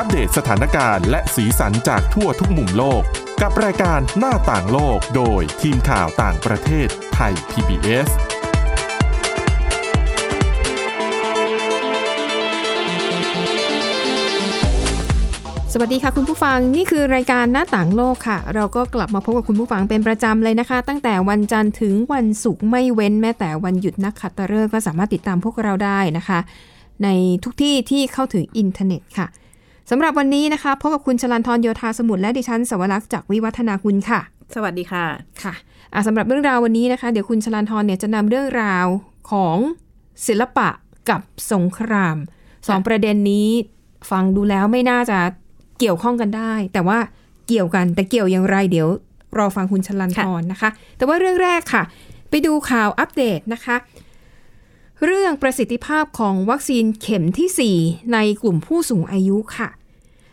อัปเดตสถานการณ์และสีสันจากทั่วทุกมุมโลก กับรายการหน้าต่างโลกโดยทีมข่าวต่างประเทศไทย PBS สวัสดีค่ะคุณผู้ฟังนี่คือรายการหน้าต่างโลกค่ะ เราก็กลับมาพบกับคุณผู้ฟังเป็นประจำเลยนะคะ ตั้งแต่วันจันทร์ถึงวันศุกร์ไม่เว้นแม้แต่วันหยุดนักขัตฤกษ์ก็สามารถติดตามพวกเราได้นะคะ ในทุกที่ที่เข้าถึงอินเทอร์เน็ตค่ะ สำหรับวันนี้นะคะพบกับคุณชลันทรโยธาสมุทรและดิฉันสวรักษ์จากวิวัฒนาคุณค่ะ สวัสดีค่ะค่ะอะสำหรับเรื่องราววันนี้นะคะ เดี๋ยวคุณชลันทรเนี่ยจะนำเรื่องราวของศิลปะกับสงครามสองประเด็นนี้ฟังดูแล้วไม่น่าจะเกี่ยวข้องกันได้ แต่ว่าเกี่ยวกันแต่เกี่ยวอย่างไรเดี๋ยวรอฟังคุณชลันทรนะคะ แต่ว่าเรื่องแรกค่ะ ไปดูข่าวอัปเดตนะคะ เรื่องประสิทธิภาพของวัคซีนเข็มทีสี่4 ในกลุ่มผู้สูงอายุค่ะ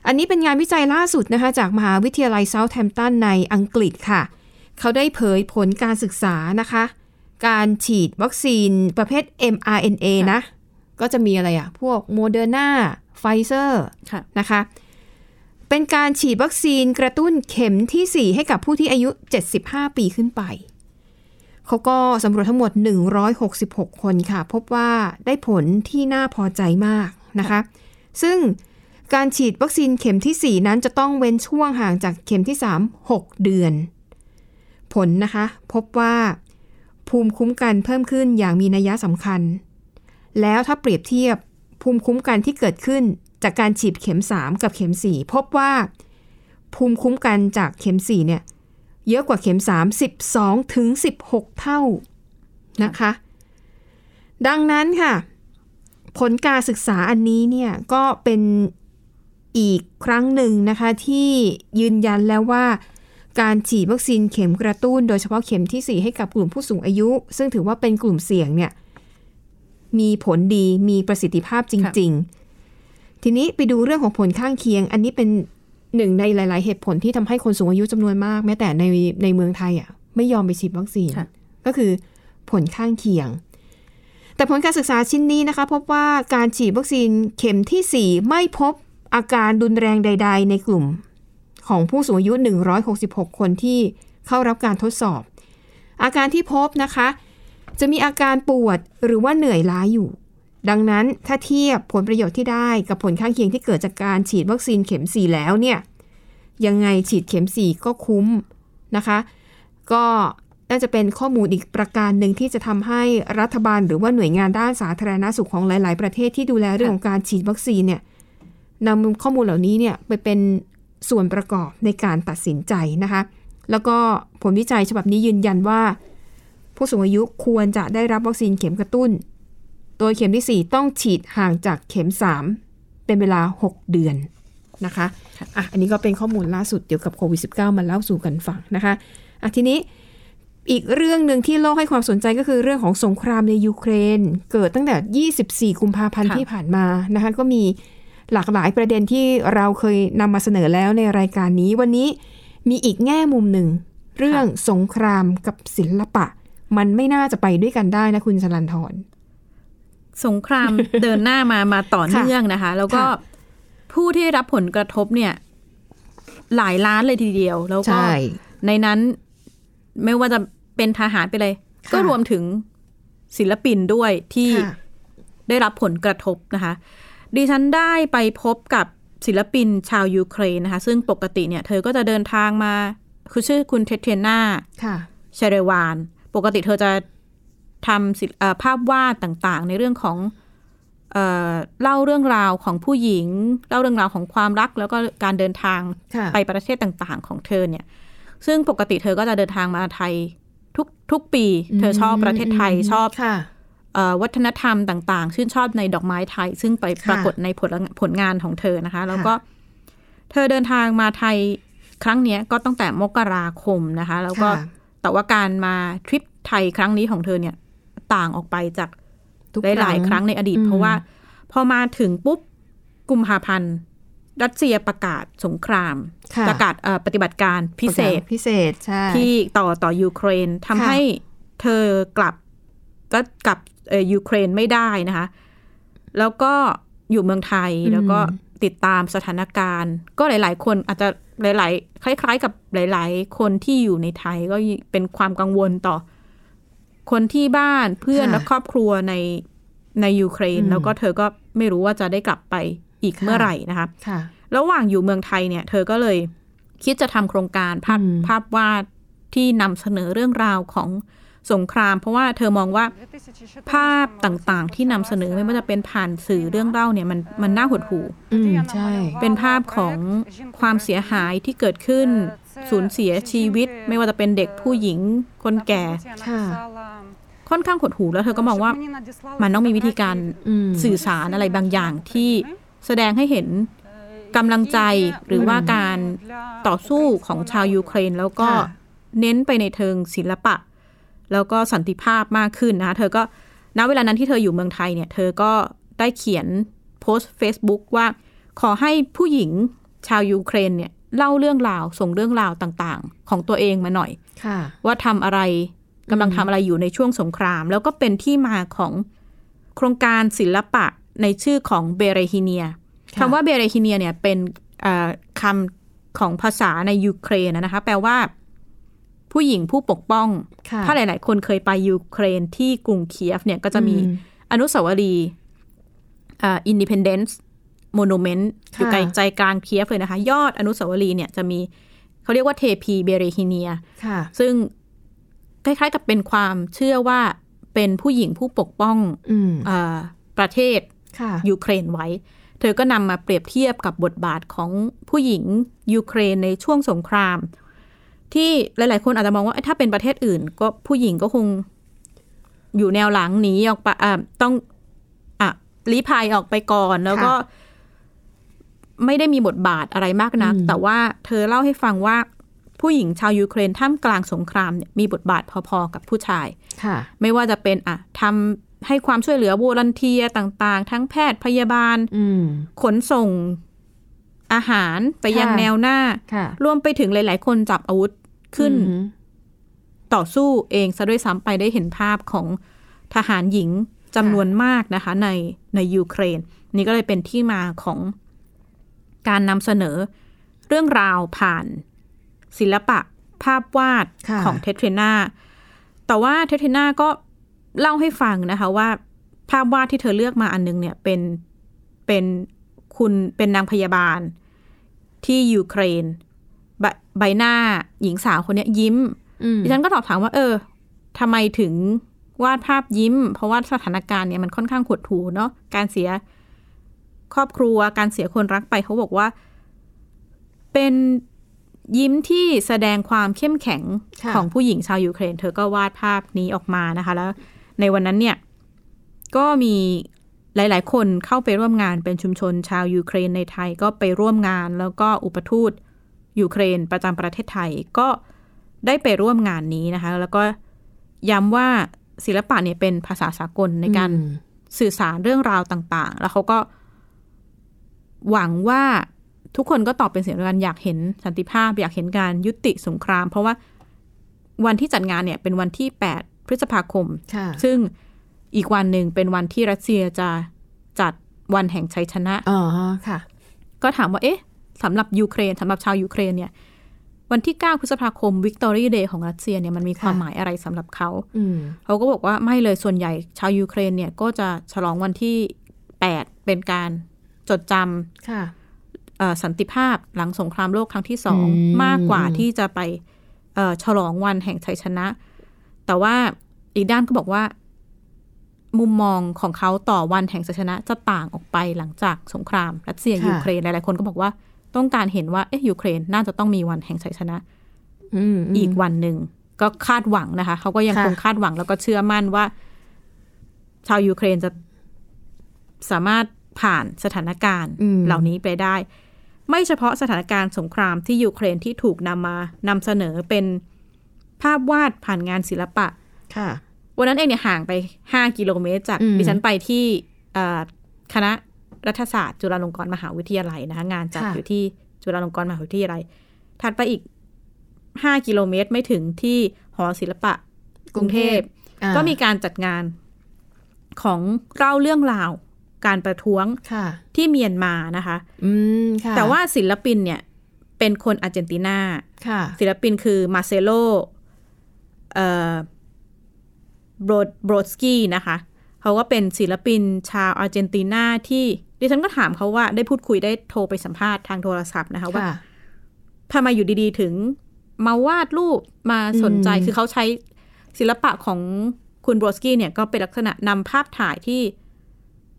อันนี้เป็นงานวิจัยล่าสุดนะคะ จากมหาวิทยาลัยเซาท์แฮมป์ตันในอังกฤษค่ะ เขาได้เผยผลการศึกษานะคะ การฉีดวัคซีนประเภท mRNA นะ ก็จะมีอะไรอะพวกโมเดอร์นาไฟเซอร์ค่ะนะคะเป็นการฉีดวัคซีนกระตุ้นเข็มทีสี่ 4 ให้กับผู้ที่อายุ 75 ปีขึ้นไป เขาก็สำรวจทั้งหมด 166 คนค่ะ พบว่าได้ผลที่น่าพอใจมากนะคะ ซึ่ง การฉีดวัคซีนเข็มทีสี่ 4 นั้นจะต้องเว้นช่วงห่างจากเข็มที่ 3 6 เดือน ผลนะคะ พบว่า ภูมิคุ้มกันเพิ่มขึ้นอย่างมีนัยสำคัญ แล้วถ้าเปรียบเทียบภูมิคุ้มกันที่เกิดขึ้นจากการฉีดเข็ม 3 กับเข็ม 4 พบว่า ภูมิคุ้มกันจากเข็ม 4 เนี่ย เยอะกว่าเข็ม 3 12ถึง16 เท่านะคะ ดังนั้นค่ะ ผลการศึกษาอันนี้เนี่ยก็เป็น อีกครั้งหนึ่งนะคะที่ยืนยันแล้วว่า การฉีดวัคซีนเข็มกระตุ้น โดยเฉพาะเข็มที่ 4 ให้กับกลุ่มผู้สูงอายุ ซึ่งถือว่าเป็นกลุ่มเสี่ยงเนี่ยมีผลดีมีประสิทธิภาพจริง ๆ ทีนี้ไปดูเรื่องของผลข้างเคียง อันนี้เป็นหนึ่งในหลาย ๆ เหตุผลที่ทำให้คนสูงอายุจำนวนมาก แม้แต่ในในเมืองไทยอะไม่ยอมไปฉีดวัคซีนค่ะก็คือผลข้างเคียง แต่ผลการศึกษาชิ้นนี้นะคะ พบว่าการฉีดวัคซีนเข็มทีสี่4 ไม่พบ อาการรุนแรงใด ๆ ในกลุ่มของผู้สูงอายุ 166 คนที่เข้ารับการทดสอบ อาการที่พบนะคะ จะมีอาการปวดหรือว่าเหนื่อยล้าอยู่ ดังนั้นถ้าเทียบผลประโยชน์ที่ได้กับผลข้างเคียงที่เกิดจากการฉีดวัคซีนเข็ม 4 แล้วเนี่ยยังไงฉีดเข็ม 4 ก็คุ้มนะคะ ก็น่าจะเป็นข้อมูลอีกประการหนึ่งที่จะทำให้รัฐบาลหรือว่าหน่วยงานด้านสาธารณาสุขของหลาย ๆ ประเทศที่ดูแลเรื่องของการฉีดวัคซีนเนี่ย นำข้อมูลเหล่านี้เนี่ยไปเป็นส่วนประกอบในการตัดสินใจนะคะ แล้วก็ผลวิจัยฉบับนี้ยืนยันว่า ผู้สูงอายุควรจะได้รับวัคซีนเข็มกระตุ้น โดยเข็มที่ 4 ต้องฉีดห่างจากเข็ม 3 เป็นเวลา 6 เดือนนะคะอะอันนี้ก็เป็นข้อมูลล่าสุดเกี่ยวกับโควิด -19 มาเล่าสู่กันฟังนะคะอะทีนี้อีกเรื่องหนึ่งที่โลกให้ความสนใจก็คือเรื่องของสงครามในยูเครน เกิดตั้งแต่ 24 กุมภาพันธ์ที่ผ่านมานะคะก็มี หลากหลายประเด็นที่เราเคยนำมาเสนอแล้วในรายการนี้ วันนี้มีอีกแง่มุมหนึ่ง เรื่องสงครามกับศิลปะ มันไม่น่าจะไปด้วยกันได้นะคุณชลันทรสงครามเดินหน้ามามาต่อเนื่องนะคะ แล้วก็ค่ะผู้ที่รับผลกระทบเนี่ย หลายล้านเลยทีเดียว แล้วก็ในนั้นไม่ว่าจะเป็นทหารไปเลยค่ะก็รวมถึงศิลปินด้วยที่ค่ะได้รับผลกระทบนะคะ ดิฉันได้ไปพบกับศิลปินชาวยูเครนนะคะ ซึ่งปกติเนี่ย เธอก็จะเดินทางมา คือชื่อคุณเทเทนาค่ะชเรวาน ปกติเธอจะทำศิลป์เอ่อภาพวาดต่างๆ ในเรื่องของเอ่อเล่าเรื่องราวของผู้หญิง เล่าเรื่องราวของความรัก แล้วก็การเดินทางค่ะไปประเทศต่างๆ ของเธอเนี่ย ซึ่งปกติเธอก็จะเดินทางมาไทยทุกทุกปี เธอชอบประเทศไทยชอบค่ะเออ วัฒนธรรมต่างๆ ชื่นชอบในดอกไม้ไทย ซึ่งไปค่ะปรากฏในผลผลงานของเธอนะคะ แล้วก็เธอเดินทางมาไทยครั้งเนี้ยก็ตั้งแต่มกราคมนะคะ แล้วก็ค่ะแต่ว่าการมาทริปไทยครั้งนี้ของเธอเนี่ยต่างออกไปจากทุกหลายๆครั้งในอดีตอืมเพราะว่าพอมาถึงปุ๊บกุมภาพันธ์รัสเซียประกาศสงครามค่ะประกาศเอ่อปฏิบัติการพิเศษพิเศษใช่ที่ต่อต่อยูเครนทำค่ะให้เธอกลับก็กลับเอ่อ ยูเครนไม่ได้นะคะ แล้วก็อยู่เมืองไทยแล้วก็ติดตามสถานการณ์ ก็หลาย ๆ คนอาจจะหลาย ๆ คล้าย ๆ กับหลาย ๆ คนที่อยู่ในไทยก็เป็นความกังวลต่อ คนที่บ้านเพื่อนค่ะและครอบครัวในในยูเครนอืมแล้วก็เธอก็ไม่รู้ว่าจะได้กลับไปอีกค่ะเมื่อไหร่นะคะค่ะระหว่างอยู่เมืองไทยเนี่ย เธอก็เลยคิดจะทำโครงการภาพอืมภาพวาดที่นำเสนอเรื่องราวของ สงคราม เพราะว่าเธอมองว่าภาพต่างๆ ที่นำเสนอไม่ว่าจะเป็นผ่านสื่อเรื่องเล่าเนี่ยมันมันน่าหดหู่อืมใช่ เป็นภาพของความเสียหายที่เกิดขึ้นสูญเสียชีวิต ไม่ว่าจะเป็นเด็กผู้หญิงคนแก่ค่ะค่อนข้างหดหู่แล้วเธอก็มองว่ามันต้องมีวิธีการอืมสื่อสารอะไรบางอย่างที่แสดงให้เห็นกำลังใจหรือว่าการต่อสู้ของชาวยูเครน แล้วก็ค่ะเน้นไปในเทิงศิลปะ แล้วก็สันติภาพมากขึ้นนะคะเธอก็ณเวลานั้นที่เธออยู่เมืองไทยเนี่ย เธอก็ได้เขียนโพสต์ Facebook ว่าขอให้ผู้หญิงชาวยูเครนเนี่ยเล่าเรื่องราวส่งเรื่องราวต่างๆ ของตัวเองมาหน่อยค่ะว่าทำอะไรกำลังทำอะไรอยู่ในช่วงสงคราม แล้วก็เป็นที่มาของโครงการศิลปะในชื่อของเบเรฮิเนียค่ะคำว่าเบเรฮิเนียเนี่ยเป็นเอ่อคำของภาษาในยูเครนนะคะ แปลว่า ผู้หญิงผู้ปกป้องค่ะถ้าหลาย ๆ คนเคยไปยูเครนที่กรุงเคียฟเนี่ยก็จะมีอืมอนุสาวรีย์Independence Monument อยู่ค่ะใกล้ใจกลางเคียฟเลยนะคะ ยอดอนุสาวรีย์เนี่ยจะมีเขาเรียกว่าเทพีเบเรฮิเนียค่ะซึ่งคล้าย ๆ กับเป็นความเชื่อว่าเป็นผู้หญิงผู้ปกป้องอืมเออประเทศค่ะยูเครนไว้ เธอก็นำมาเปรียบเทียบกับบทบาทของผู้หญิงยูเครนในช่วงสงคราม ที่หลาย ๆ คนอาจจะมองว่าเอ้ยถ้าเป็นประเทศอื่น ก็ผู้หญิงก็คงอยู่แนวหลังหนีออกไปอะต้องอะลี้ภัยออกไปก่อนแล้วก็ค่ะไม่ได้มีบทบาทอะไรมากนักอืมแต่ว่าเธอเล่าให้ฟังว่าผู้หญิงชาวยูเครนท่ามกลางสงครามเนี่ยมีบทบาทพอๆกับผู้ชายค่ะไม่ว่าจะเป็นอะทำให้ความช่วยเหลือโวลันเทียต่าง ๆ ทั้งแพทย์พยาบาลอืมขนส่ง อาหารไปยังค่ะแนวหน้าค่ะรวมไปถึงหลาย ๆ คนจับอาวุธขึ้นอืมต่อสู้เองซะด้วยซ้ำไปได้เห็นภาพของทหารหญิงจำนวนมากนะคะ ในในยูเครน นี่ก็เลยเป็นที่มาของการนำเสนอเรื่องราวผ่าน ศิลปะภาพวาดค่ะของเทเทรนาแต่ว่าเทเทรนาก็เล่าให้ฟังนะคะว่า ภาพวาดที่เธอเลือกมาอันนึงเนี่ยเป็นเป็น คุณเป็นนางพยาบาล ที่ยูเครนใบใบหน้าหญิงสาวคนเนี้ยยิ้มอืมดิฉันก็ตอบถามว่า เออทำไมถึงวาดภาพยิ้ม เพราะว่าสถานการณ์เนี่ยมันค่อนข้างหดหู่เนาะการเสียครอบครัวการเสียคนรักไปเขาบอกว่า เป็นยิ้มที่แสดงความเข้มแข็งค่ะของผู้หญิงชาวยูเครน เธอก็วาดภาพนี้ออกมานะคะ แล้ว ในวันนั้นเนี่ย ก็มี หลาย ๆ คนเข้าไปร่วมงานเป็นชุมชนชาวยูเครนในไทยก็ไปร่วมงาน แล้วก็อุปทูตยูเครนประจำประเทศไทยก็ได้ไปร่วมงานนี้นะคะ แล้วก็ย้ำว่าศิลปะเนี่ยเป็นภาษาสากลในการอืมสื่อสารเรื่องราวต่าง ๆ แล้วเขาก็ หวังว่าทุกคนก็ตอบเป็นเสียงเดียวกันอยากเห็นสันติภาพ อยากเห็นการยุติสงคราม เพราะว่าวันที่จัดงานเนี่ยเป็นวันที่ 8 พฤษภาคมค่ะซึ่ง อีกวันหนึ่งเป็นวันที่รัสเซียจะจัดวันแห่งชัยชนะอ๋อค่ะ ก็ถามว่าเอ๊ะสำหรับยูเครนสำหรับชาวยูเครนเนี่ย วันที่ 9 พฤษภาคม Victory Day ของรัสเซียเนี่ยมันมีความค่ะหมายอะไรสำหรับเขาอืมเขาก็บอกว่าไม่เลยส่วนใหญ่ชาวยูเครนเนี่ยก็จะฉลองวันที่ 8 เป็นการจดจำค่ะเอ่อสันติภาพหลังสงครามโลกครั้งที่สองอืมมากกว่าที่จะไปเอ่อฉลองวันแห่งชัยชนะ แต่ว่าอีกด้านก็บอกว่า มุมมองของเขาต่อวันแห่งชัยชนะจะต่างออกไปหลังจากสงคราม รัสเซียค่ะยูเครนหลายๆคนก็บอกว่าต้องการเห็นว่าเอ๊ะยูเครนน่าจะต้องมีวันแห่งชัยชนะอืมอีกวันหนึ่งก็คาดหวังนะคะ เขาก็ยังค่ะคงคาดหวังแล้วก็เชื่อมั่นว่า ชาวยูเครนจะสามารถผ่านสถานการณ์อืมเหล่านี้ไปได้ ไม่เฉพาะสถานการณ์สงครามที่ยูเครนที่ถูกนำมานำเสนอเป็นภาพวาดผ่านงานศิลปะค่ะ วันนั้นเองเนี่ยห่างไป 5 กิโลเมตร จากอืมดิฉันไปที่เอ่อคณะรัฐศาสตร์จุฬาลงกรณ์มหาวิทยาลัยนะคะงานจัดค่ะอยู่ที่จุฬาลงกรณ์มหาวิทยาลัย ถัดไปอีก 5 กิโลเมตรไม่ถึงที่หอศิลปะกรุงเทพอ่าก็มีการจัดงานของเล่าเรื่องราวการประท้วงค่ะที่เมียนมานะคะอืมค่ะแต่ว่าศิลปินเนี่ยเป็นคนอาร์เจนตินาค่ะศิลปินคือมาเซโลเอ่อ โบรดโบรดสกี้นะคะเขาก็เป็นศิลปินชาวอาร์เจนตินาที่ดิฉันก็ถามเขาว่าได้พูดคุยได้โทรไปสัมภาษณ์ทางโทรศัพท์นะคะว่าค่ะทำไมอยู่ดีๆถึงมาวาดรูปมาสนใจอืมคือเขาใช้ศิลปะของคุณโบรสกี้เนี่ยก็เป็นลักษณะนำภาพถ่ายที่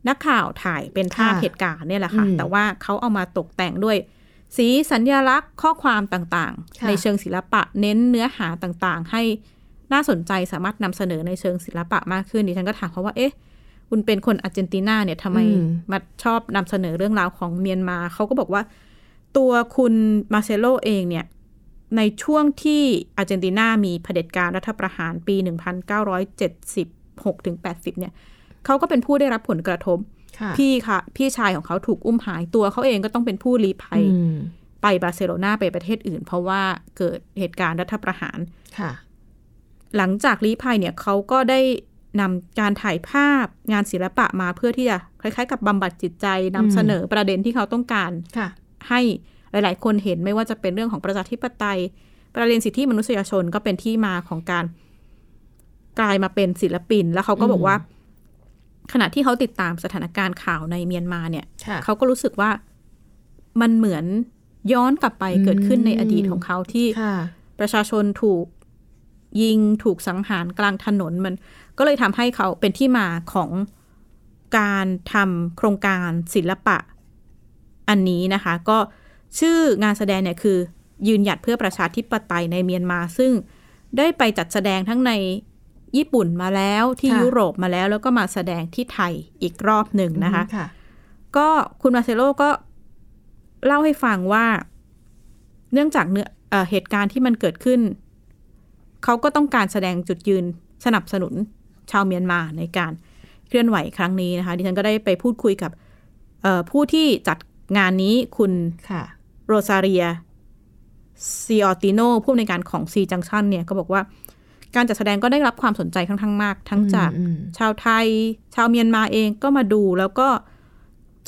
นักข่าวถ่ายเป็นภาพเหตุการณ์เนี่ยแหละค่ะ แต่ว่าเขาเอามาตกแต่งด้วย สีสัญลักษณ์ข้อความต่างๆ ในเชิงศิลปะเน้นเนื้อหาต่างๆ ให้ น่าสนใจสามารถนำเสนอในเชิงศิลปะมากขึ้นดิฉันก็ถามเขาว่าเอ๊ะคุณเป็นคนอาร์เจนตินาเนี่ยทำไมมาชอบนำเสนอเรื่องราวของเมียนมาเขาก็บอกว่า ตัวคุณมาเซโลเองเนี่ยในช่วงที่อาร์เจนตินามีเผด็จการรัฐประหารปี 1976ถึง80 เนี่ยเขาก็เป็นผู้ได้รับผลกระทบค่ะพี่ค่ะ พี่ชายของเขาถูกอุ้มหายตัวเขาเองก็ต้องเป็นผู้ลี้ภัยอืมไปบาร์เซโลนาไปประเทศอื่น เพราะว่าเกิดเหตุการณ์รัฐประหารค่ะ หลังจากลี้ภัยเนี่ยเขาก็ได้นำการถ่ายภาพงานศิลปะมาเพื่อที่จะคล้ายๆ กับบำบัดจิตใจนำเสนอประเด็นที่เขาต้องการค่ะให้หลาย ๆ คนเห็นไม่ว่าจะเป็นเรื่องของประชาธิปไตย ประเด็นสิทธิมนุษยชนก็เป็นที่มาของการกลายมาเป็นศิลปิน แล้วเขาก็บอกว่า ขณะที่เขาติดตามสถานการณ์ข่าวในเมียนมาเนี่ยค่ะเขาก็รู้สึกว่ามันเหมือนย้อนกลับไปเกิดขึ้นในอดีตของเขาที่ค่ะประชาชนถูก ยิงถูกสังหารกลางถนนมัน ก็เลยทำให้เขาเป็นที่มาของการทำโครงการศิลปะอันนี้นะคะ ก็ชื่องานแสดงเนี่ยคือยืนหยัดเพื่อประชาธิปไตยในเมียนมา ซึ่งได้ไปจัดแสดงทั้งในญี่ปุ่นมาแล้วที่ค่ะยุโรปมาแล้ว แล้วก็มาแสดงที่ไทยอีกรอบหนึ่งนะคะค่ะก็คุณมาเซโลก็เล่าให้ฟังว่า เนื่องจากเนื้อเออเหตุการณ์ที่มันเกิดขึ้น เขาก็ต้องการแสดงจุดยืนสนับสนุนชาวเมียนมาในการเคลื่อนไหวครั้งนี้นะคะ ดิฉันก็ได้ไปพูดคุยกับเอ่อผู้ที่จัดงานนี้คุณค่ะโรซาเรียซีออติโนผู้อำนวยการของซีจังชันเนี่ยก็บอกว่าการจัดแสดงก็ได้รับความสนใจค่อนข้างมาก ทั้งจากอืมชาวไทย ชาวเมียนมาเองก็มาดูแล้วก็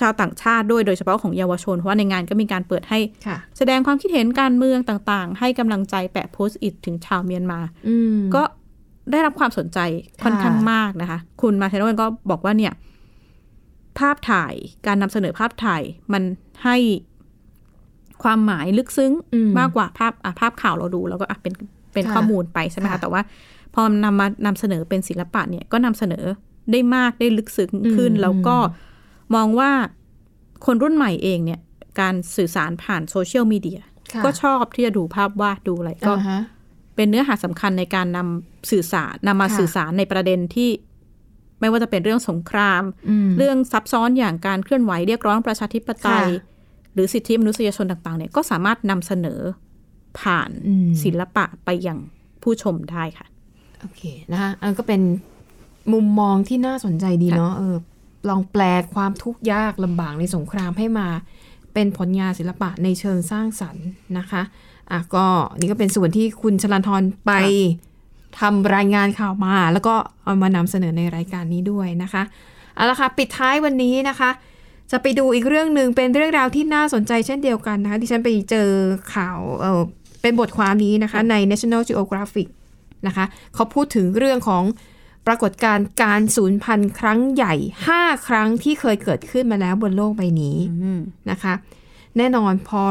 ชาวต่างชาติด้วยโดยเฉพาะของเยาวชน เพราะว่าในงานก็มีการเปิดให้ค่ะแสดงความคิดเห็นการเมืองต่างๆ ให้กำลังใจแปะโพสต์อิทถึงชาวเมียนมาอืมก็ได้รับความสนใจค่อนข้างมากนะคะ คุณมาเทโนก็บอกว่าเนี่ย ภาพถ่ายการนำเสนอภาพถ่ายมันให้ความหมายลึกซึ้งอืมมากกว่าภาพอะภาพข่าวเราดู แล้วก็อะเป็นเป็นค่ะข้อมูลไปใช่ไหมค่ะคะแต่ว่าพอนำมานำเสนอเป็นศิลปะเนี่ยก็นำเสนอได้มากได้ลึกซึ้งขึ้น แล้วก็ มองว่าคนรุ่นใหม่เองเนี่ยการสื่อสารผ่านโซเชียลมีเดียค่ะก็ชอบที่จะดูภาพวาดดูอะไรก็อ่าฮะเป็นเนื้อหาสำคัญในการนำสื่อสารนำมาค่ะสื่อสารในประเด็นที่ไม่ว่าจะเป็นเรื่องสงครามอืมเรื่องซับซ้อนอย่างการเคลื่อนไหวเรียกร้องประชาธิปไตยค่ะหรือสิทธิมนุษยชนต่าง ๆ เนี่ยก็สามารถนำเสนอผ่านอืมศิลปะไปยังผู้ชมได้ค่ะ โอเคนะคะอันก็เป็นมุมมองที่น่าสนใจดีเนาะเออ ลองแปลความทุกข์ยากลำบากในสงครามให้มา เป็นผลงานศิลปะในเชิงสร้างสรรค์นะคะอะก็นี่ก็เป็นส่วนที่คุณชลันทรไปทำรายงานข่าวมา แล้วก็เอามานำเสนอในรายการนี้ด้วยนะคะเอาละค่ะปิดท้ายวันนี้นะคะ จะไปดูอีกเรื่องหนึ่งเป็นเรื่องราวที่น่าสนใจเช่นเดียวกันนะคะที่ฉันไปเจอข่าวเออเป็นบทความนี้นะคะใน National Geographic นะคะเขาพูดถึงเรื่องของ ปรากฏการณ์การสูญพันธุ์ครั้งใหญ่ 5 ครั้งที่เคยเกิดขึ้นมาแล้วบนโลกใบนี้นะคะ แน่นอนพอ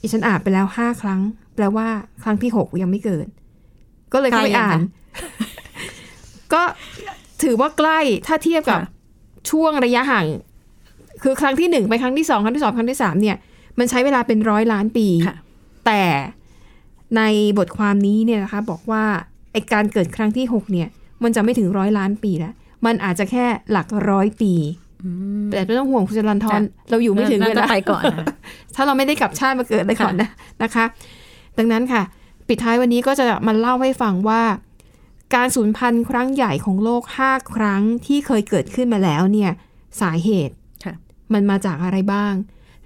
อิฉันอ่านไปแล้ว 5 ครั้ง แปลว่าครั้งที่ 6 ยังไม่เกิด ก็เลยเข้าไปใกล้ยังอ่านคะก็ถือว่าใกล้ถ้าเทียบกับค่ะช่วงระยะห่าง คือครั้งที่หนึ่งไปครั้งที่สองครั้งที่สองครั้งที่สามเนี่ย มันใช้เวลาเป็นร้อยล้านปีค่ะแต่ในบทความนี้เนี่ยนะคะ บอกว่าไอการเกิดครั้งที่หกเนี่ย มันจะไม่ถึงร้อยล้านปีแล้วมันอาจจะแค่หลักร้อยปีแต่ไม่ต้องห่วงคุณจรันทรค่ะเราอยู่ไม่ถึงน่าเวจะลาไปก่อนนะถ้าเราไม่ได้กลับชาติมาเกิดเลยก่อนนะนะคะ ดังนั้นค่ะ ปิดท้ายวันนี้ก็จะมาเล่าให้ฟังว่า การสูญพันธุ์ครั้งใหญ่ของโลก 5 ครั้งที่เคยเกิดขึ้นมาแล้วเนี่ย สาเหตุค่ะมันมาจากอะไรบ้าง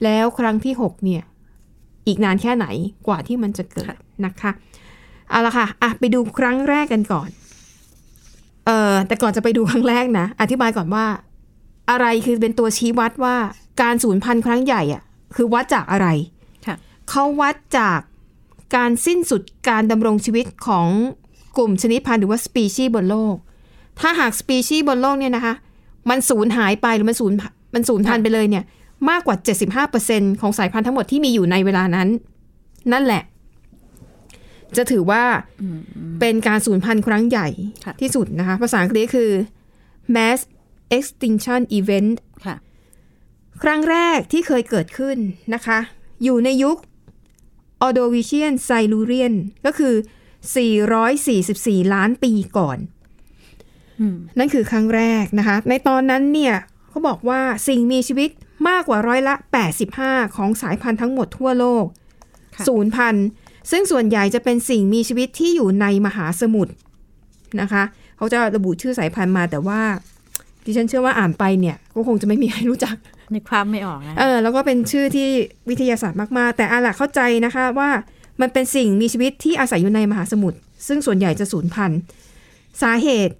แล้วครั้งที่ 6 เนี่ย อีกนานแค่ไหนกว่าที่มันจะเกิดนะคะเอาละค่ะอะไปดูครั้งแรกกันก่อน เอ่อแต่ก่อนจะไปดูครั้งแรกนะ อธิบายก่อนว่า อะไรคือเป็นตัวชี้วัดว่าการสูญพันธุ์ครั้งใหญ่อะคือวัดจากอะไรค่ะเขาวัดจากการสิ้นสุดการดำรงชีวิตของกลุ่มชนิดพันธุ์หรือว่าสปีชีส์บนโลก ถ้าหากสปีชีส์บนโลกเนี่ยนะคะ มันสูญหายไปหรือมันสูญมันสูญพันธุ์ไปเลยเนี่ย มากกว่า 75%ของสายพันธุ์ทั้งหมดที่มีอยู่ในเวลานั้น นั่นแหละ จะถือว่าเป็นการสูญพันธุ์ครั้งใหญ่ค่ะที่สุดนะคะ ภาษาอังกฤษคือ mass extinction event ค่ะครั้งแรกที่เคยเกิดขึ้นนะคะ อยู่ในยุค Ordovician Silurian ก็คือ 444 ล้านปีก่อนอืมนั่นคือครั้งแรกนะคะ ในตอนนั้นเนี่ยเขาบอกว่าสิ่งมีชีวิตมากกว่าร้อยละ 85 ของสายพันธุ์ทั้งหมดทั่วโลกค่ะศูนย์พันธุ์ ซึ่งส่วนใหญ่จะเป็นสิ่งมีชีวิตที่อยู่ในมหาสมุทรนะคะ เขาจะระบุชื่อสายพันธุ์มาแต่ว่า ดิฉันเชื่อว่าอ่านไปเนี่ยก็คงจะไม่มีใครรู้จักนึกความไม่ออกนะเออแล้วก็เป็นชื่อที่วิทยาศาสตร์มากๆ แต่อาล่ะเข้าใจนะคะว่ามันเป็นสิ่งมีชีวิตที่อาศัยอยู่ในมหาสมุทรซึ่งส่วนใหญ่จะสูญพันธุ์สาเหตุ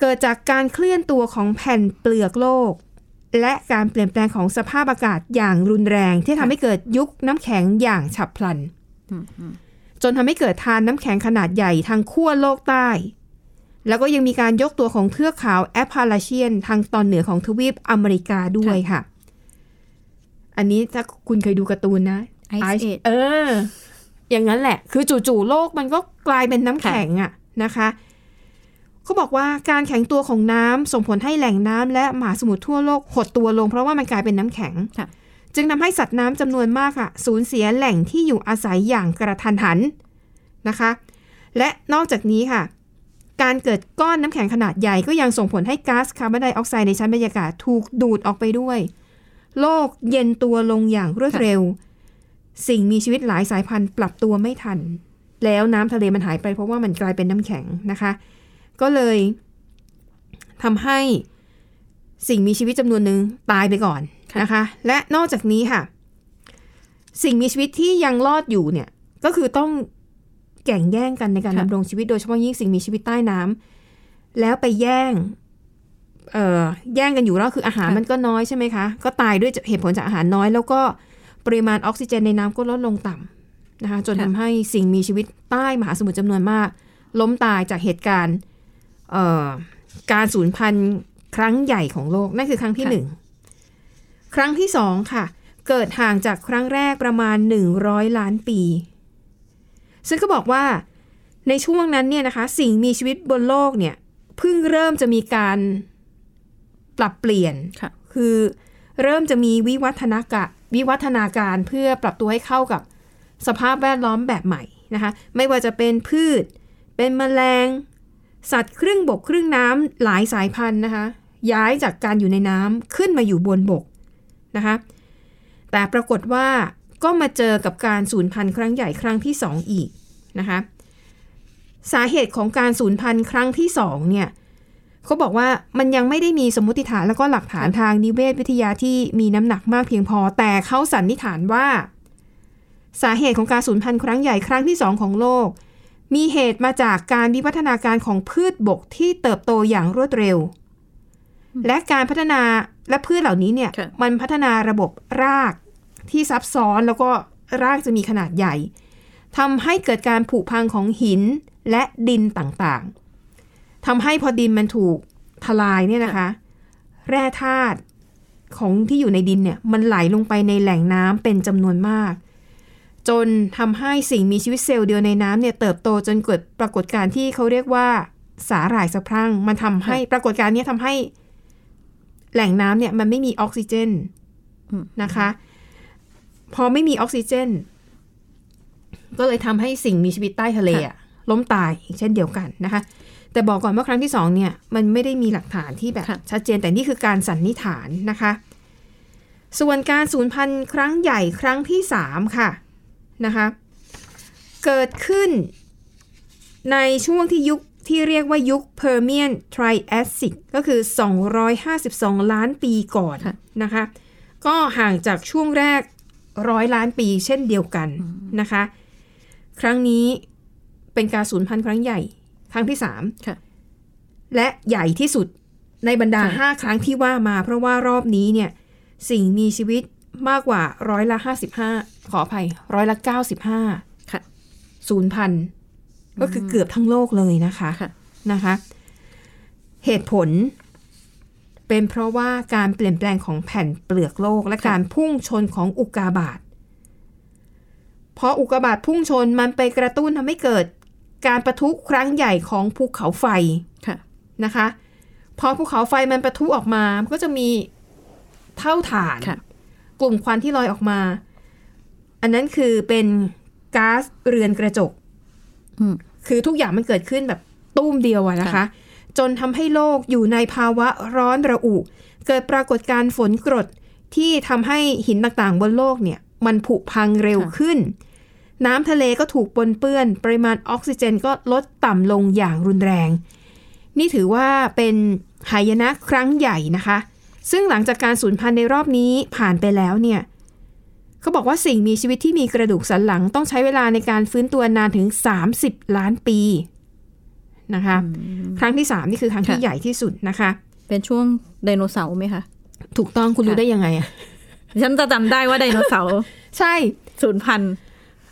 เกิดจากการเคลื่อนตัวของแผ่นเปลือกโลก และการเปลี่ยนแปลงของสภาพอากาศอย่างรุนแรง ที่ทำให้เกิดยุคน้ำแข็งอย่างฉับพลัน จนทำให้เกิดทานน้ำแข็งขนาดใหญ่ทางขั้วโลกใต้ แล้วก็ยังมีการยกตัวของเทือกเขาแอปพาลาเชียน ทางตอนเหนือของทวีปอเมริกาด้วยค่ะ อันนี้ถ้าคุณเคยดูการ์ตูนนะ Ice Ice Age เออ อย่างนั้นแหละ คือจู่ๆโลกมันก็กลายเป็นน้ำแข็งอะนะคะเขาบอกว่าการแข็งตัวของน้ำส่งผลให้แหล่งน้ำและมหาสมุทรทั่วโลกหดตัวลง เพราะว่ามันกลายเป็นน้ำแข็งค่ะ จึงทำให้สัตว์น้ำจำนวนมากค่ะสูญเสียแหล่งที่อยู่อาศัยอย่างกระทันหันนะคะ และนอกจากนี้ค่ะ การเกิดก้อนน้ำแข็งขนาดใหญ่ก็ยังส่งผลให้ก๊าซคาร์บอนไดออกไซด์ในชั้นบรรยากาศถูกดูดออกไปด้วย โลกเย็นตัวลงอย่างรวดเร็ว สิ่งมีชีวิตหลายสายพันธุ์ปรับตัวไม่ทัน แล้วน้ำทะเลมันหายไปเพราะว่ามันกลายเป็นน้ำแข็งนะคะ ก็เลยทำให้สิ่งมีชีวิตจำนวนหนึ่งตายไปก่อน นะคะ และนอกจากนี้ค่ะ สิ่งมีชีวิตที่ยังรอดอยู่เนี่ย ก็คือต้องแข่งแย่งกันในการค่ะดำรงชีวิตโดยเฉพาะยิ่งสิ่งมีชีวิตใต้น้ำแล้วไปแย่ง เอ่อแย่งกันอยู่แล้วคืออาหารมันก็น้อยใช่ไหมคะ ก็ตายด้วยเหตุผลจากอาหารน้อย แล้วก็ปริมาณออกซิเจนในน้ำก็ลดลงต่ำนะคะ จนทำให้สิ่งมีชีวิตใต้มหาสมุทรจำนวนมาก ล้มตายจากเหตุการณ์ เอ่อการสูญพันธุ์ครั้งใหญ่ของโลก นั่นคือครั้งที่ค่ะหนึ่ง ครั้งที่สองค่ะ เกิดห่างจากครั้งแรกประมาณ 100 ล้านปี ซึ่งก็บอกว่าในช่วงนั้นเนี่ยนะคะ สิ่งมีชีวิตบนโลกเนี่ยเพิ่งเริ่มจะมีการปรับเปลี่ยนค่ะคือเริ่มจะมีวิวัฒนากะวิวัฒนาการเพื่อปรับตัวให้เข้ากับสภาพแวดล้อมแบบใหม่นะคะ ไม่ว่าจะเป็นพืช เป็นแมลง สัตว์ครึ่งบกครึ่งน้ำหลายสายพันธุ์นะคะ ย้ายจากการอยู่ในน้ำขึ้นมาอยู่บนบก นะคะแต่ปรากฏว่าก็มาเจอกับการสูญพันธุ์ครั้งใหญ่ครั้งที่สองอีกนะคะสาเหตุของการสูญพันธุ์ครั้งที่สองเนี่ยเขาบอกว่ามันยังไม่ได้มีสมมติฐานแล้วก็หลักฐานทางนิเวศวิทยาที่มีน้ำหนักมากเพียงพอ แต่เขาสันนิษฐานว่า สาเหตุของการสูญพันธุ์ครั้งใหญ่ครั้งที่สองของโลก มีเหตุมาจากการวิวัฒนาการของพืชบกที่เติบโตอย่างรวดเร็ว และการพัฒนาและพืชเหล่านี้เนี่ยค่ะมันพัฒนาระบบรากที่ซับซ้อนแล้วก็รากจะมีขนาดใหญ่ทำให้เกิดการผุพังของหินและดินต่างๆทำให้พอดินมันถูกทลายเนี่ยนะคะ แร่ธาตุของที่อยู่ในดินเนี่ยมันไหลลงไปในแหล่งน้ำเป็นจำนวนมาก จนทำให้สิ่งมีชีวิตเซลล์เดียวในน้ำเนี่ยเติบโตจนเกิดปรากฏการณ์ที่เขาเรียกว่าสาหร่ายสะพรั่ง มันทำให้ปรากฏการณ์เนี้ยทำให้ แหล่งน้ำเนี่ยมันไม่มีออกซิเจนอืมนะคะ พอไม่มีออกซิเจน ก็เลยทำให้สิ่งมีชีวิตใต้ทะเลอะล้มตายอีกเช่นเดียวกันนะคะ แต่บอกก่อนว่าครั้งที่สองเนี่ย มันไม่ได้มีหลักฐานที่แบบค่ะชัดเจนแต่นี่คือการสันนิษฐานนะคะ ส่วนการสูญพันธุ์ครั้งใหญ่ครั้งที่สามค่ะนะคะ เกิดขึ้นในช่วงที่ยุค ที่เรียกว่ายุค Permian Triassic ก็คือ 252 ล้านปีก่อนค่ะนะคะ ก็ห่างจากช่วงแรกร้อยล้านปีเช่นเดียวกันนะคะ ครั้งนี้เป็นการสูญพันธุ์ครั้งใหญ่ ครั้งที่สามค่ะและใหญ่ที่สุดในบรรดาค่ะ5ครั้งที่ว่ามา เพราะว่ารอบนี้เนี่ย สิ่งมีชีวิตมากกว่าร้อยละ55ขออภัยร้อยละ95ค่ะศูนย์พัน ก็คือเกือบทั้งโลกเลยนะคะค่ะนะคะ เหตุผล เป็นเพราะว่าการเปลี่ยนแปลงของแผ่นเปลือกโลก และค่ะการพุ่งชนของอุกกาบาตเพราะอุกกาบาตพุ่งชนมันไปกระตุ้นทำให้เกิดการประทุครั้งใหญ่ของภูเขาไฟค่ะนะคะ พอภูเขาไฟมันประทุออกมามันก็จะมีเท่าฐานค่ะกลุ่มควันที่ลอยออกมา อันนั้นคือเป็นก๊าซเรือนกระจกอืม คือทุกอย่างมันเกิดขึ้นแบบตุ้มเดียวอะนะคะค่ะจนทำให้โลกอยู่ในภาวะร้อนระอุ เกิดปรากฏการณ์ฝนกรดที่ทำให้หินต่างๆ บนโลกเนี่ย มันผุพังเร็วขึ้น น้ำทะเลก็ถูกปนเปื้อน ปริมาณออกซิเจนก็ลดต่ำลงอย่างรุนแรง นี่ถือว่าเป็นหายนะครั้งใหญ่นะคะ ซึ่งหลังจากการสูญพันธุ์ในรอบนี้ผ่านไปแล้วเนี่ย เขาบอกว่าสิ่งมีชีวิตที่มีกระดูกสันหลังต้องใช้เวลาในการฟื้นตัวนานถึง 30 ล้านปีนะคะครั้งที่ 3 นี่คือครั้งที่ค่ะใหญ่ที่สุดนะคะ เป็นช่วงไดโนเสาร์ไหมคะ ถูกต้องคุณรู้ค่ะได้ยังไงอะฉันจะจำได้ว่าไดโนเสาร์ใช่ศูนย์พันธุ์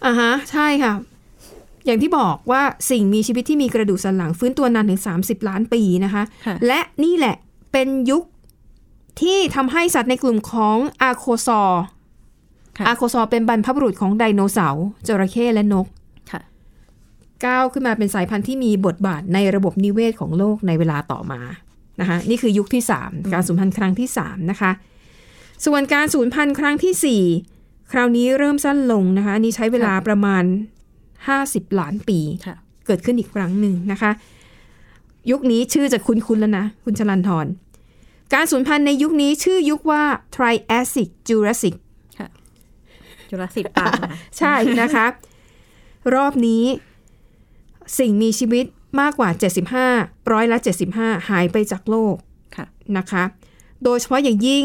อ่าฮะ ใช่ค่ะ อย่างที่บอกว่าสิ่งมีชีวิตที่มีกระดูกสันหลัง ฟื้นตัวนานถึง 30 ล้านปีนะคะค่ะและนี่แหละเป็นยุคที่ทำให้สัตว์ในกลุ่มของอาโคซอร์ค่ะ อาโคซอร์เป็นบรรพบุรุษของไดโนเสาร์จระเข้และนกค่ะก้าวขึ้นมาเป็นสายพันธุ์ที่มีบทบาทในระบบนิเวศของโลกในเวลาต่อมานะคะนี่คือยุคที่ 3 การสูญพันธุ์ครั้งที่ 3 นะคะ ส่วนการสูญพันธุ์ครั้งทีสี่4 คราวนี้เริ่มสั้นลงนะคะอันนี้ใช้เวลาประมาณ 50 ล้านปีค่ะเกิดขึ้นอีกครั้งหนึ่งนะคะ ยุคนี้ชื่อจะคุ้นๆแล้วนะ คุณชลันทร การสูญพันธุ์ในยุคนี้ชื่อยุคว่า Triassic Jurassic จุลศิษย์ปาร์คนะคะใช่นะคะ รอบนี้สิ่งมีชีวิตมากกว่า 75 ร้อยละ 75 หายไปจากโลกค่ะนะคะ โดยเฉพาะอย่างยิ่ง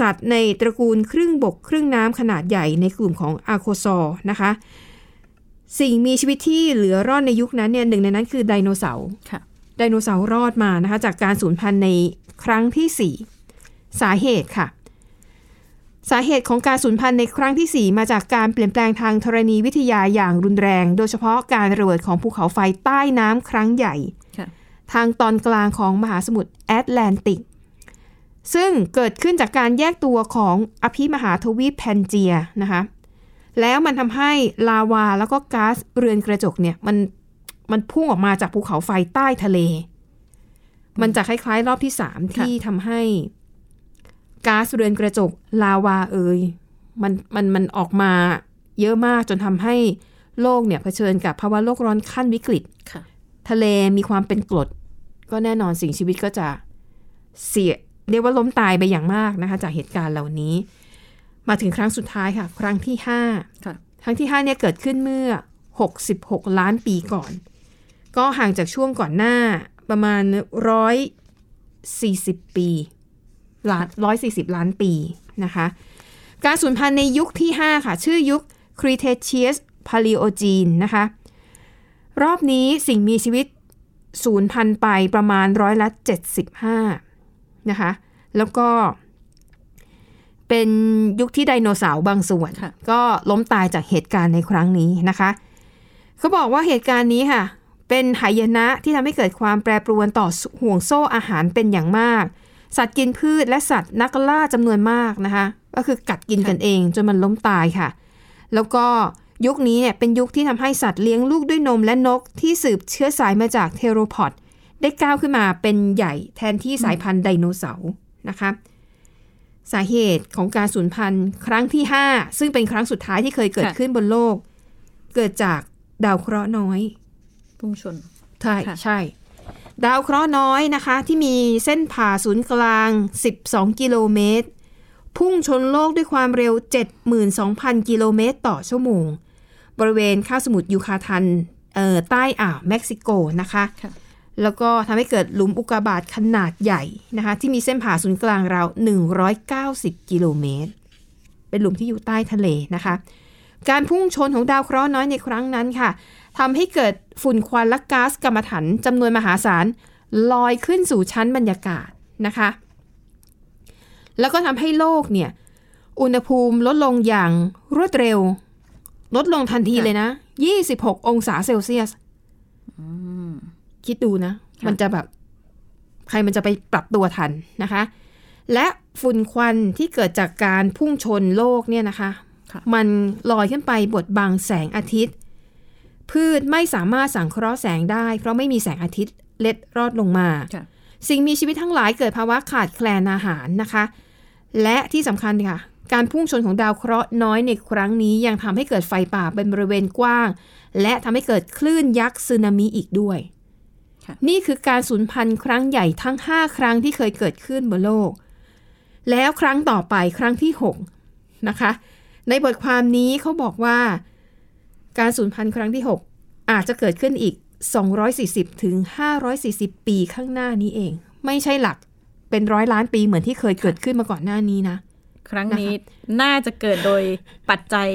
สัตว์ในตระกูลครึ่งบกครึ่งน้ำขนาดใหญ่ในกลุ่มของอาโคซอร์นะคะ สิ่งมีชีวิตที่เหลือรอดในยุคนั้นเนี่ยหนึ่งในนั้นคือไดโนเสาร์ค่ะไดโนเสาร์รอดมานะคะจากการสูญพันธุ์ในครั้งที่ 4 สาเหตุค่ะ สาเหตุของการสูญพันธุ์ในครั้งที่ 4 มาจากการเปลี่ยนแปลงทางธรณีวิทยาอย่างรุนแรง โดยเฉพาะการระเบิดของภูเขาไฟใต้น้ำครั้งใหญ่ค่ะทางตอนกลางของมหาสมุทรแอตแลนติก ซึ่งเกิดขึ้นจากการแยกตัวของอภิมหาทวีปแพนเจียนะคะแล้วมันทำให้ลาวาแล้วก็ก๊าซเรือนกระจกเนี่ยมันมันพุ่งออกมาจากภูเขาไฟใต้ทะเล มันจะคล้ายๆ รอบที่สามที่ทำให้ ก๊าซเรือนกระจกลาวาเอยมันมันมันออกมาเยอะมากจนทำให้โลกเนี่ยเผชิญกับภาวะโลกร้อนขั้นวิกฤตค่ะทะเลมีความเป็นกรด ก็แน่นอนสิ่งชีวิตก็จะเสียเรียกว่าล้มตายไปอย่างมากนะคะ จากเหตุการณ์เหล่านี้ มาถึงครั้งสุดท้ายค่ะ ครั้งที่5ค่ะครั้งที่5เนี่ยเกิดขึ้นเมื่อ 66 ล้านปีก่อน ก็ห่างจากช่วงก่อนหน้าประมาณ 140 ปี ล้าน140ล้านปีนะคะ การสูญพันธุ์ในยุคที่ 5 ค่ะ ชื่อยุค Cretaceous Paleogene นะคะ รอบนี้สิ่งมีชีวิตสูญพันธุ์ไปประมาณร้อยละ75 นะคะ แล้วก็เป็นยุคที่ไดโนเสาร์บางส่วนค่ะก็ล้มตายจากเหตุการณ์ในครั้งนี้นะคะ เขาบอกว่าเหตุการณ์นี้ค่ะ เป็นหายนะที่ทำให้เกิดความแปรปรวนต่อห่วงโซ่อาหารเป็นอย่างมาก สัตว์กินพืชและสัตว์นักล่าจำนวนมากนะคะ ก็คือกัดกินกันเองจนมันล้มตายค่ะ แล้วก็ยุคนี้เนี่ยเป็นยุคที่ทำให้สัตว์เลี้ยงลูกด้วยนมและนกที่สืบเชื้อสายมาจากเทโรพอดได้ก้าวขึ้นมาเป็นใหญ่แทนที่สายพันธุ์ไดโนเสาร์นะคะสาเหตุของการสูญพันธุ์ครั้งที่ 5 ซึ่งเป็นครั้งสุดท้ายที่เคยเกิดค่ะขึ้นบนโลก เกิดจากดาวเคราะห์น้อย พุ่งชน ใช่ค่ะใช่ ดาวเคราะห์น้อยนะคะ ที่มีเส้นผ่าศูนย์กลาง 12 กิโลเมตร พุ่งชนโลกด้วยความเร็ว 72,000 กิโลเมตรต่อชั่วโมง บริเวณคาบสมุทรยูคาทันเอ่อใต้อ่าวเม็กซิโกนะคะค่ะแล้วก็ทำให้เกิดหลุมอุกกาบาตขนาดใหญ่นะคะ ที่มีเส้นผ่าศูนย์กลางราว 190 กิโลเมตร เป็นหลุมที่อยู่ใต้ทะเลนะคะ การพุ่งชนของดาวเคราะห์น้อยในครั้งนั้นค่ะ ทำให้เกิดฝุ่นควันและก๊าซกัมมันถันจำนวนมหาศาลลอยขึ้นสู่ชั้นบรรยากาศนะคะ แล้วก็ทำให้โลกเนี่ย อุณหภูมิลดลงอย่างรวดเร็ว ลดลงทันทีค่ะเลยนะ 26 องศาเซลเซียสคิดดูนะค่ะมันจะแบบ ใครมันจะไปปรับตัวทันนะคะ และฝุ่นควันที่เกิดจากการพุ่งชนโลกเนี่ยนะคะค่ะมันลอยขึ้นไปบดบังแสงอาทิตย์ พืชไม่สามารถสังเคราะห์แสงได้ เพราะไม่มีแสงอาทิตย์เล็ดรอดลงมาค่ะสิ่งมีชีวิตทั้งหลายเกิดภาวะขาดแคลนอาหารนะคะ และที่สำคัญค่ะ การพุ่งชนของดาวเคราะห์น้อยในครั้งนี้ยังทำให้เกิดไฟป่าเป็นบริเวณกว้าง และทำให้เกิดคลื่นยักษ์สึนามิอีกด้วยค่ะนี่คือการสูญพันธุ์ครั้งใหญ่ทั้ง 5 ครั้งที่เคยเกิดขึ้นบนโลก แล้วครั้งต่อไปครั้งที่ 6 นะคะ ในบทความนี้เขาบอกว่า การสูญพันธุ์ครั้งที่ 6 อาจจะเกิดขึ้นอีก 240 ถึง 540 ปีข้างหน้านี้เอง ไม่ใช่หลักเป็นร้อยล้านปีเหมือนที่เคยเกิดขึ้นมาก่อนหน้านี้นะ ครั้งนี้น่าจะเกิดโดยปัจจัย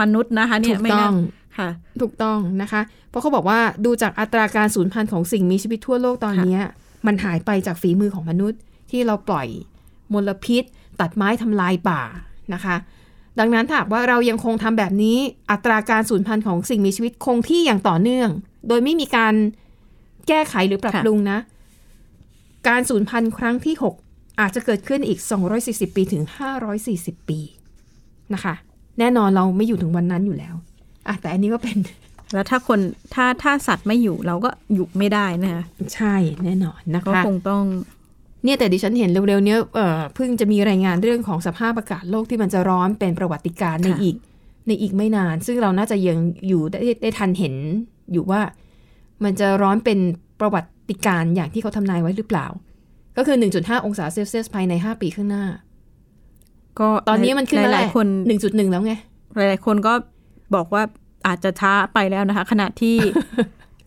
มนุษย์นะคะเนี่ถูยกไม่ต้น่าองค่ะถูกต้องนะคะ เพราะเขาบอกว่าดูจากอัตราการสูญพันธุ์ของสิ่งมีชีวิตทั่วโลกตอนค่ะเนี้ยมันหายไปจากฝีมือของมนุษย์ ที่เราปล่อยมลพิษ ตัดไม้ทำลายป่านะคะ ดังนั้นถ้าหากว่าเรายังคงทำแบบนี้อัตราการสูญพันธุ์ของสิ่งมีชีวิตคงที่อย่างต่อเนื่อง โดยไม่มีการแก้ไขหรือปรับค่ะปรุงนะ การสูญพันธุ์ครั้งที่ 6 อาจจะเกิดขึ้นอีก 240 ปีถึง 540 ปีนะคะ แน่นอนเราไม่อยู่ถึงวันนั้นอยู่แล้วอะแต่อันนี้ก็เป็น แล้วถ้าคนถ้าถ้าสัตว์ไม่อยู่เราก็อยู่ไม่ได้นะคะใช่แน่นอนนะก็คะคงต้อง เนี่ยแต่ดิฉันเห็นเร็วๆเนี้ยเอ่อเพิ่งจะมีรายงานเรื่องของสภาพอากาศโลกที่มันจะร้อนเป็นประวัติการณ์ในค่ะอีก ในอีกไม่นาน ซึ่งเราน่าจะยังอยู่ได้ได้ทันเห็นอยู่ว่า มันจะร้อนเป็นประวัติการณ์อย่างที่เขาทำนายไว้หรือเปล่า ก็คือ 1.5 องศาเซลเซียสภายใน 5 ปีข้างหน้า ก็ตอนนี้มันขึ้นมาหลายๆคน1.1 แล้วไง หลายๆคนก็บอกว่าอาจจะช้าไปแล้วนะคะ ขณะที่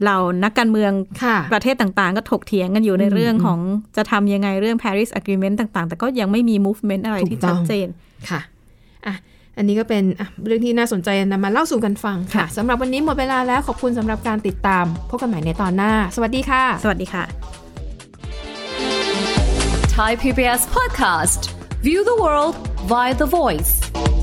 เรานักการเมืองค่ะประเทศต่างๆ ก็ถกเถียงกันอยู่ในเรื่องของจะทำยังไงเรื่อง Paris Agreement ต่างๆ แต่ก็ยังไม่มี movement อะไรที่ถูกต้ชัองดเจนค่ะอะ อันนี้ก็เป็นอะเรื่องที่น่าสนใจนำมาเล่าสู่กันฟังค่ะค่ะสำหรับวันนี้หมดเวลาแล้วขอบคุณสำหรับการติดตามพบกันใหม่ในตอนหน้า สวัสดีค่ะ สวัสดีค่ะ Thai PBS podcast. View the world via the voice.